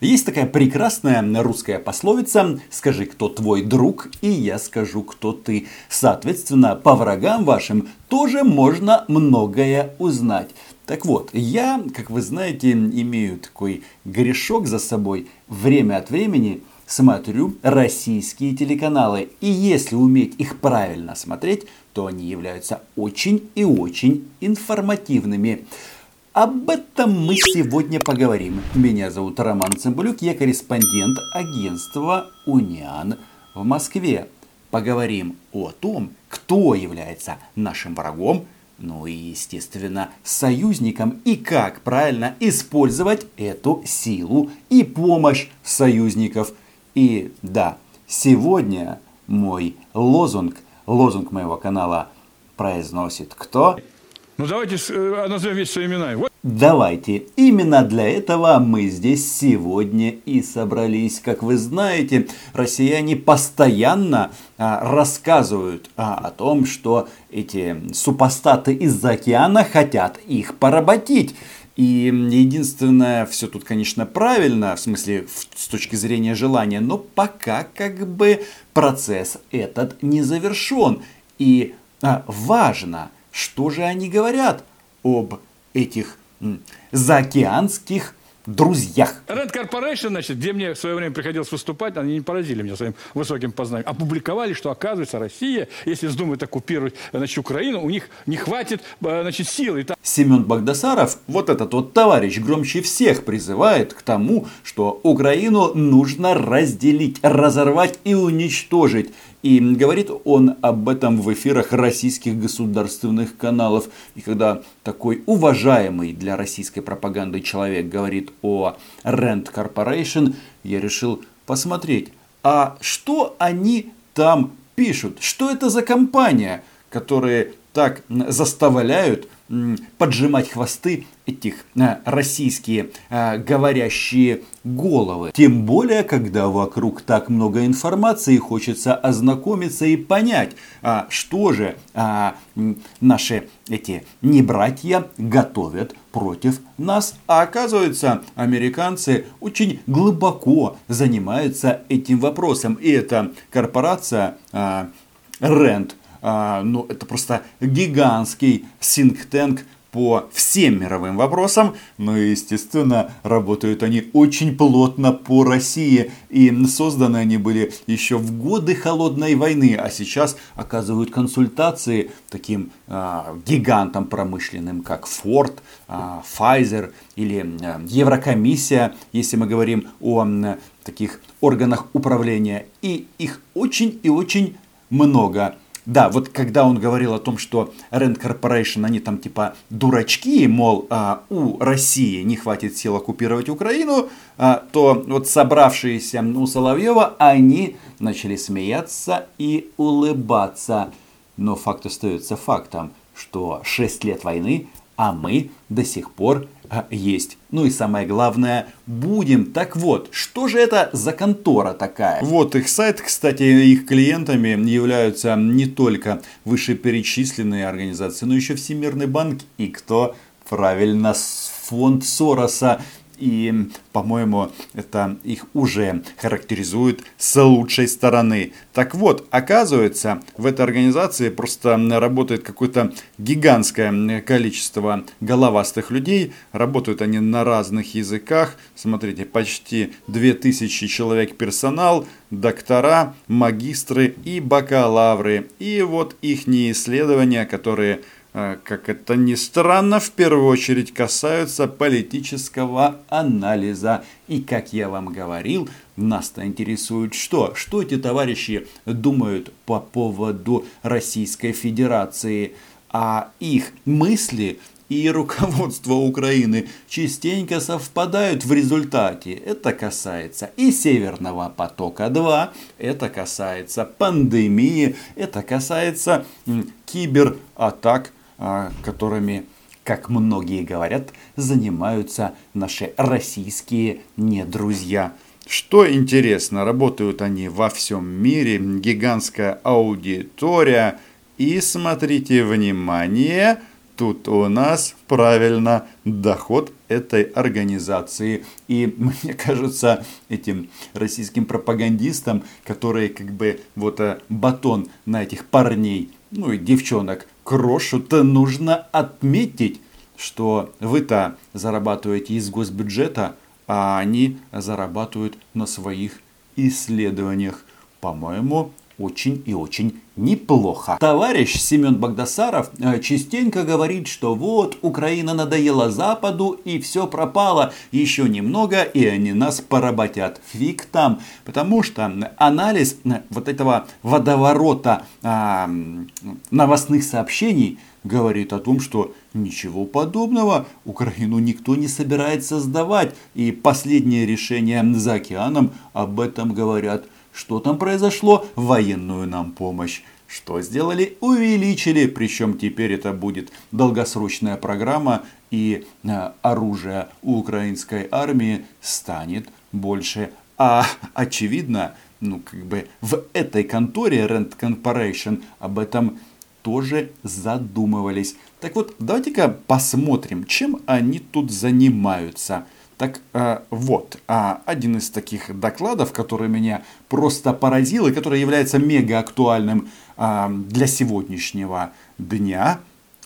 Есть такая прекрасная русская пословица «Скажи, кто твой друг, и я скажу, кто ты». Соответственно, по врагам вашим тоже можно многое узнать. Так вот, я, как вы знаете, имею такой грешок за собой. Время от времени смотрю российские телеканалы. И если уметь их правильно смотреть, то они являются очень и очень информативными. Об этом мы сегодня поговорим. Меня зовут Роман Цымбалюк, я корреспондент агентства «Униан» в Москве. Поговорим о том, кто является нашим врагом, ну и, естественно, союзником, и как правильно использовать эту силу и помощь союзников. И да, сегодня мой лозунг, лозунг моего канала произносит кто? Ну давайте э, назовем вещи своими именами. Вот. Давайте. Именно для этого мы здесь сегодня и собрались. Как вы знаете, россияне постоянно а, рассказывают а, о том, что эти супостаты из-за океана хотят их поработить. И единственное, все тут, конечно, правильно, в смысле, с точки зрения желания, но пока как бы процесс этот не завершен. И а, важно, что же они говорят об этих заокеанских друзьях. Red Corporation, значит, где мне в свое время приходилось выступать, они не поразили меня своим высоким познанием. Опубликовали, что, оказывается, Россия, если вздумает оккупировать значит, Украину, у них не хватит э, значит, силы. Семен Багдасаров, вот этот вот товарищ, громче всех призывает к тому, что Украину нужно разделить, разорвать и уничтожить. И говорит он об этом в эфирах российских государственных каналов. И когда такой уважаемый для российской пропаганды человек говорит о Rent Corporation, я решил посмотреть, а что они там пишут? Что это за компания, которые так заставляют поджимать хвосты этих э, российские э, говорящие головы. Тем более, когда вокруг так много информации, хочется ознакомиться и понять, а, что же а, наши эти не братья готовят против нас. А оказывается, американцы очень глубоко занимаются этим вопросом. И эта корпорация Rand а, ну, это просто гигантский think-tank по всем мировым вопросам, но, естественно, работают они очень плотно по России, и созданы они были еще в годы Холодной войны, а сейчас оказывают консультации таким э, гигантам промышленным, как Ford, э, Pfizer или э, Еврокомиссия, если мы говорим о э, таких органах управления, и их очень и очень много. Да, вот когда он говорил о том, что Rand Corporation, они там типа дурачки, мол, а, у России не хватит сил оккупировать Украину, а, то вот собравшиеся у Соловьева, они начали смеяться и улыбаться. Но факт остается фактом, что 6 лет войны, а мы до сих пор а, есть. Ну и самое главное, будем. Так вот, что же это за контора такая? Вот их сайт, кстати, их клиентами являются не только вышеперечисленные организации, но еще Всемирный банк и кто правильно фонд Сороса и, по-моему, это их уже характеризует с лучшей стороны. Так вот, оказывается, в этой организации просто работает какое-то гигантское количество головастых людей. Работают они на разных языках. Смотрите, почти 2000 человек персонал, доктора, магистры и бакалавры. И вот их исследования, которые как это ни странно, в первую очередь касаются политического анализа. И, как я вам говорил, нас-то интересует что? Что эти товарищи думают по поводу Российской Федерации? А их мысли и руководство Украины частенько совпадают в результате. Это касается и Северного потока-2, это касается пандемии, это касается кибератак а, которыми, как многие говорят, занимаются наши российские недрузья. Что интересно, работают они во всем мире, гигантская аудитория. И смотрите, внимание, тут у нас правильно доход этой организации. И мне кажется, этим российским пропагандистам, которые как бы вот э, батон на этих парней, ну и девчонок крошут, нужно отметить, что вы-то зарабатываете из госбюджета, а они зарабатывают на своих исследованиях. По-моему, очень и очень неплохо. Товарищ Семен Багдасаров э, частенько говорит, что вот Украина надоела Западу и все пропало. Еще немного и они нас поработят. Фиг там. Потому что анализ э, вот этого водоворота а, новостных сообщений говорит о том, что ничего подобного Украину никто не собирается сдавать. И последнее решение за океаном об этом говорят – что там произошло? Военную нам помощь. Что сделали? Увеличили, причем теперь это будет долгосрочная программа и э, оружие у украинской армии станет больше. А очевидно, ну как бы в этой конторе Rent Corporation об этом тоже задумывались. Так вот, давайте-ка посмотрим, чем они тут занимаются. Так э, вот, э, один из таких докладов, который меня просто поразил и который является мега актуальным э, для сегодняшнего дня,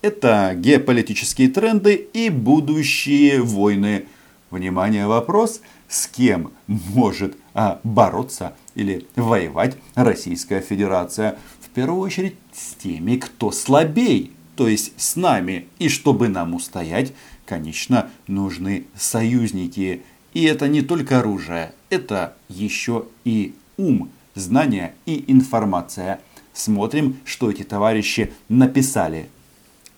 это геополитические тренды и будущие войны. Внимание, вопрос, с кем может э, бороться или воевать Российская Федерация? В первую очередь с теми, кто слабей, то есть с нами. И чтобы нам устоять, конечно, нужны союзники. И это не только оружие, это еще и ум, знания и информация. Смотрим, что эти товарищи написали.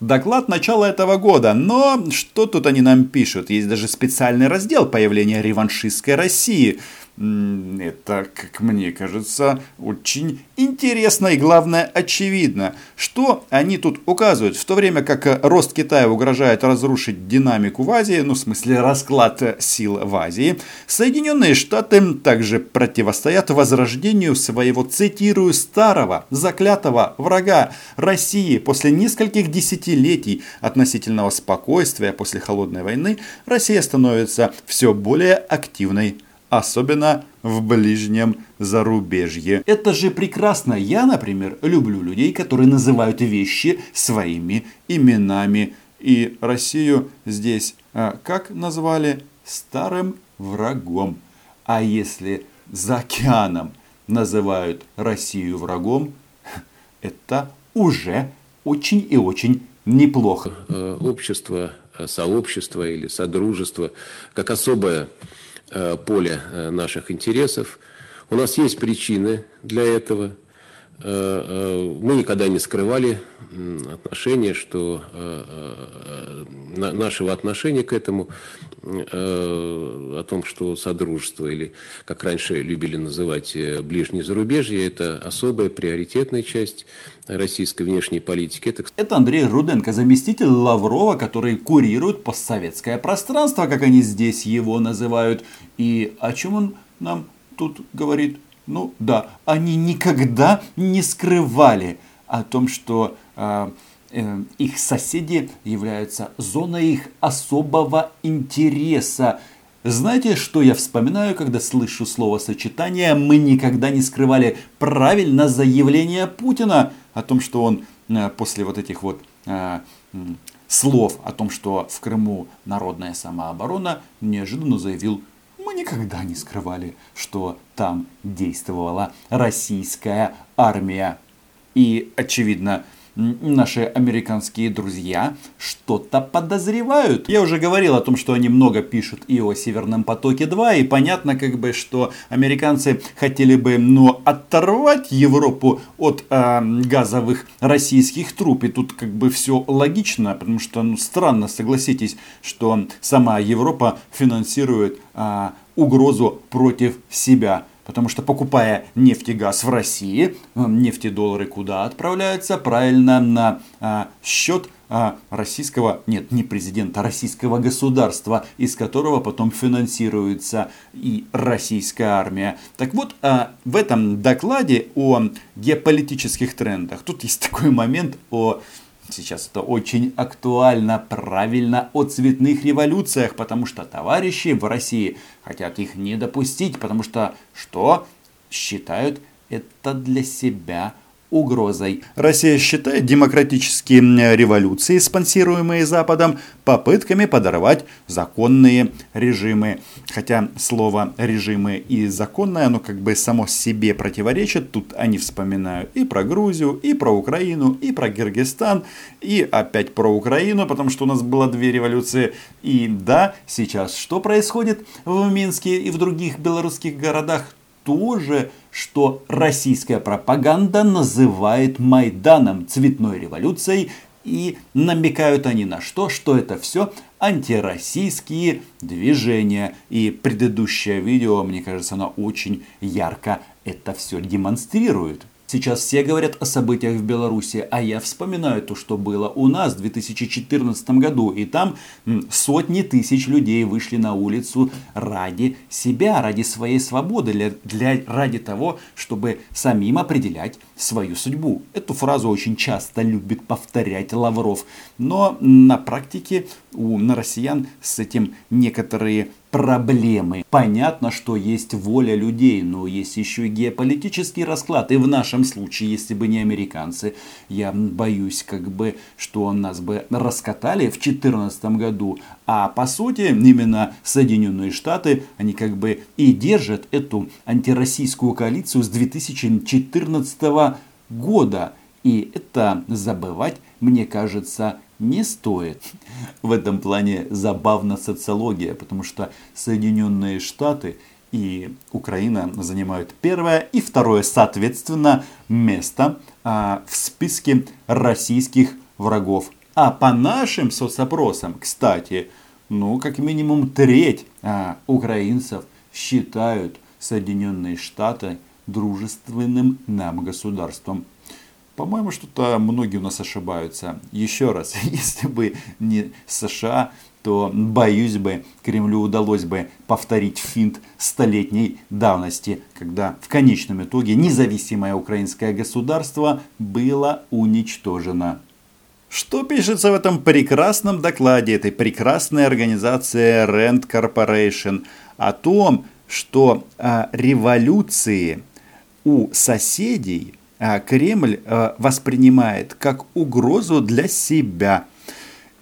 Доклад начала этого года, но что тут они нам пишут? Есть даже специальный раздел появления реваншистской России – это, как мне кажется, очень интересно и, главное, очевидно. Что они тут указывают? В то время как рост Китая угрожает разрушить динамику в Азии, ну, в смысле, расклад сил в Азии, Соединенные Штаты также противостоят возрождению своего, цитирую, старого, заклятого врага России. После нескольких десятилетий относительного спокойствия после Холодной войны Россия становится все более активной особенно в ближнем зарубежье. Это же прекрасно. Я, например, люблю людей, которые называют вещи своими именами. И Россию здесь а, как назвали? Старым врагом. А если за океаном называют Россию врагом, это уже очень и очень неплохо. Э, общество, э, сообщество или содружество, как особое поле э, наших интересов. У нас есть причины для этого. Э, мы никогда не скрывали отношения, что нашего отношения к этому, о том, что Содружество, или, как раньше любили называть, ближнее зарубежье, это особая приоритетная часть российской внешней политики. Это... это Андрей Руденко, заместитель Лаврова, который курирует постсоветское пространство, как они здесь его называют. И о чем он нам тут говорит? Ну да, они никогда не скрывали о том, что э, э, их соседи являются зоной их особого интереса. Знаете, что я вспоминаю, когда слышу словосочетание «мы никогда не скрывали» правильно заявление Путина о том, что он э, после вот этих вот э, слов о том, что в Крыму народная самооборона, неожиданно заявил никогда не скрывали, что там действовала российская армия. И, очевидно, наши американские друзья что-то подозревают. Я уже говорил о том, что они много пишут и о Северном потоке 2, и понятно как бы, что американцы хотели бы, ну, оторвать Европу от э, газовых российских труб. И тут как бы все логично, потому что, ну, странно, согласитесь, что сама Европа финансирует э, угрозу против себя. Потому что покупая нефть и газ в России, э, нефтедоллары куда отправляются? Правильно, на а, счет а, российского, нет, не президента, а российского государства, из которого потом финансируется и российская армия. Так вот, а, в этом докладе о геополитических трендах, тут есть такой момент о Сейчас это очень актуально, правильно о цветных революциях, потому что товарищи в России хотят их не допустить, потому что что? Считают это для себя угрозой. Россия считает демократические революции, спонсируемые Западом, попытками подорвать законные режимы. Хотя слово «режимы» и «законное» оно как бы само себе противоречит. Тут они вспоминают и про Грузию, и про Украину, и про Киргизстан, и опять про Украину, потому что у нас было две революции. И да, сейчас что происходит в Минске и в других белорусских городах? То же, что российская пропаганда называет Майданом, цветной революцией, и намекают они на что? Что это все антироссийские движения. И предыдущее видео, мне кажется, оно очень ярко это все демонстрирует. Сейчас все говорят о событиях в Беларуси, а я вспоминаю то, что было у нас в 2014 году. И там сотни тысяч людей вышли на улицу ради себя, ради своей свободы, для, для, ради того, чтобы самим определять свою судьбу. Эту фразу очень часто любит повторять Лавров. Но на практике у на россиян с этим некоторые проблемы. Понятно, что есть воля людей, но есть еще и геополитический расклад. И в нашем случае, если бы не американцы, я боюсь, как бы, что нас бы раскатали в 2014 году. А по сути, именно Соединенные Штаты, они как бы и держат эту антироссийскую коалицию с 2014 года. И это забывать, мне кажется, не стоит. В этом плане забавна социология, потому что Соединенные Штаты и Украина занимают первое и второе, соответственно, место а, в списке российских врагов. А по нашим соцопросам, кстати, ну, как минимум треть а, украинцев считают Соединенные Штаты дружественным нам государством. По-моему, что-то многие у нас ошибаются. Еще раз, если бы не США, то, боюсь бы, Кремлю удалось бы повторить финт столетней давности, когда в конечном итоге независимое украинское государство было уничтожено. Что пишется в этом прекрасном докладе этой прекрасной организации Rand Corporation о том, что а, революции у соседей – Кремль э, воспринимает как угрозу для себя.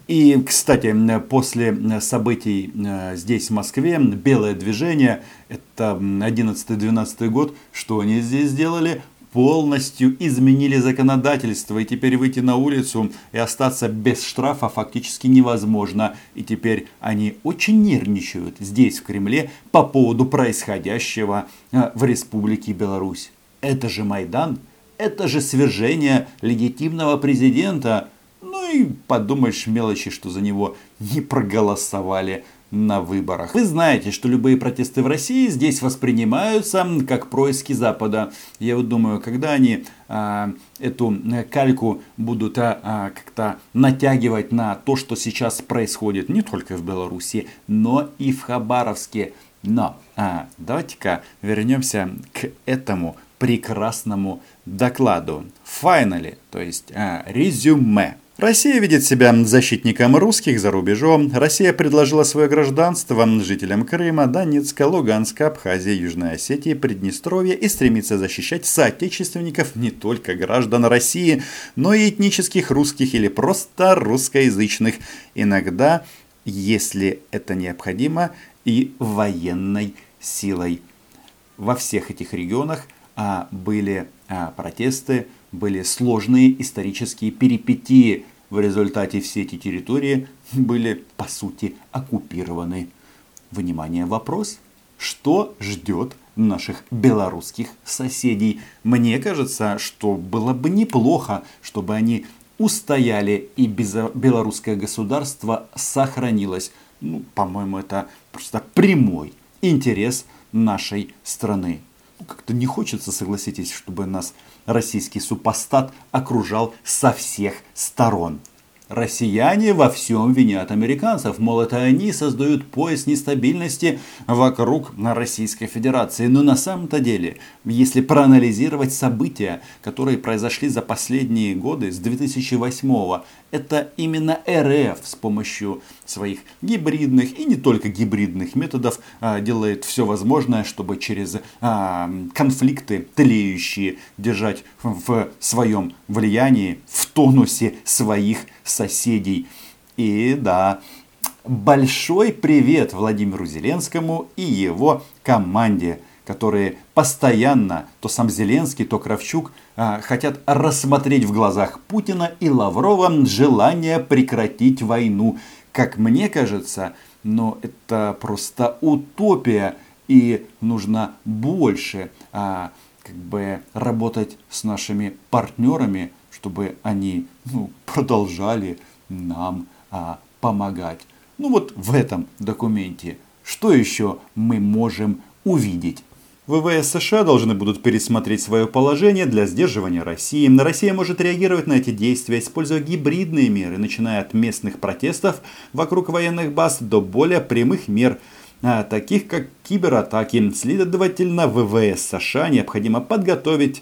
И, кстати, после событий э, здесь, в Москве, белое движение, это 11-12 год, что они здесь сделали? полностью изменили законодательство, и теперь выйти на улицу и остаться без штрафа фактически невозможно. И теперь они очень нервничают здесь, в Кремле, по поводу происходящего э, в Республике Беларусь. Это же Майдан – это же свержение легитимного президента. Ну и подумаешь мелочи, что за него не проголосовали на выборах. Вы знаете, что любые протесты в России здесь воспринимаются как происки Запада. Я вот думаю, когда они а, эту кальку будут а, а, как-то натягивать на то, что сейчас происходит не только в Беларуси, но и в Хабаровске. Но а, давайте-ка вернемся к этому прекрасному докладу. Finally, то есть а, резюме. Россия видит себя защитником русских за рубежом. Россия предложила свое гражданство жителям Крыма, Донецка, Луганска, Абхазии, Южной Осетии, Приднестровья и стремится защищать соотечественников не только граждан России, но и этнических русских или просто русскоязычных. Иногда, если это необходимо, и военной силой. Во всех этих регионах а, были а, протесты, были сложные исторические перипетии. В результате все эти территории были, по сути, оккупированы. Внимание, вопрос. Что ждет наших белорусских соседей? Мне кажется, что было бы неплохо, чтобы они устояли и белорусское государство сохранилось. Ну, по-моему, это просто прямой интерес нашей страны как-то не хочется, согласитесь, чтобы нас российский супостат окружал со всех сторон. Россияне во всем винят американцев, мол, это они создают пояс нестабильности вокруг Российской Федерации. Но на самом-то деле, если проанализировать события, которые произошли за последние годы, с 2008 года, это именно РФ с помощью своих гибридных и не только гибридных методов а, делает все возможное, чтобы через а, конфликты тлеющие держать в своем влиянии, в тонусе своих соседей. И да, большой привет Владимиру Зеленскому и его команде – которые постоянно, то сам Зеленский, то Кравчук, а, хотят рассмотреть в глазах Путина и Лаврова желание прекратить войну. Как мне кажется, но это просто утопия, и нужно больше а, как бы работать с нашими партнерами, чтобы они ну, продолжали нам а, помогать. Ну вот в этом документе что еще мы можем увидеть? ВВС США должны будут пересмотреть свое положение для сдерживания России. Россия может реагировать на эти действия, используя гибридные меры, начиная от местных протестов вокруг военных баз до более прямых мер, а, таких как кибератаки. Следовательно, ВВС США необходимо подготовить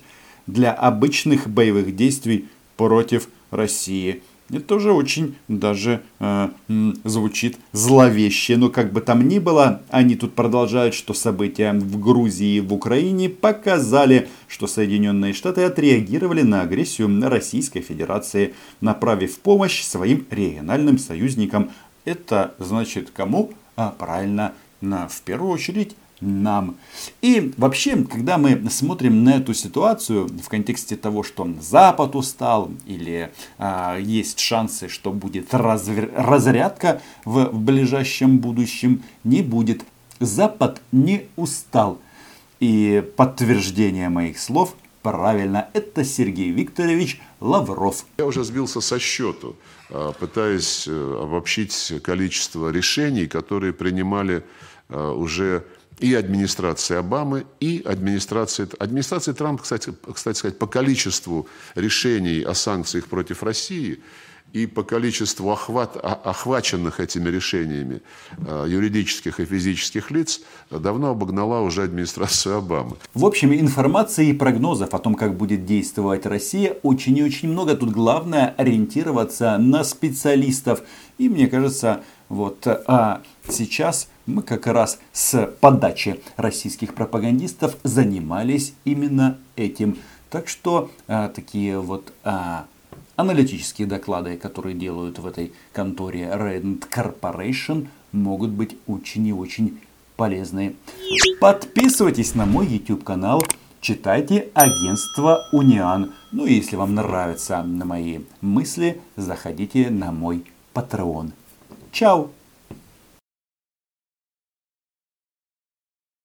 для обычных боевых действий против России. Это тоже очень даже э, звучит зловеще. Но как бы там ни было, они тут продолжают, что события в Грузии и в Украине показали, что Соединенные Штаты отреагировали на агрессию Российской Федерации, направив помощь своим региональным союзникам. Это значит кому? А, правильно, на, в первую очередь нам. И вообще, когда мы смотрим на эту ситуацию в контексте того, что Запад устал или а, есть шансы, что будет развер... разрядка в, в ближайшем будущем, не будет. Запад не устал. И подтверждение моих слов правильно, это Сергей Викторович Лавров. Я уже сбился со счету, а, пытаясь э, обобщить количество решений, которые принимали а, уже и администрации Обамы, и администрации, администрации Трампа, кстати, кстати сказать, по количеству решений о санкциях против России и по количеству охват, охваченных этими решениями э, юридических и физических лиц давно обогнала уже администрацию Обамы. В общем, информации и прогнозов о том, как будет действовать Россия, очень и очень много. Тут главное ориентироваться на специалистов. И мне кажется, вот а сейчас мы как раз с подачи российских пропагандистов занимались именно этим. Так что а, такие вот а, аналитические доклады, которые делают в этой конторе Rand Corporation, могут быть очень и очень полезные. Подписывайтесь на мой YouTube канал, читайте агентство Униан. Ну и если вам нравятся мои мысли, заходите на мой Patreon. Tchau!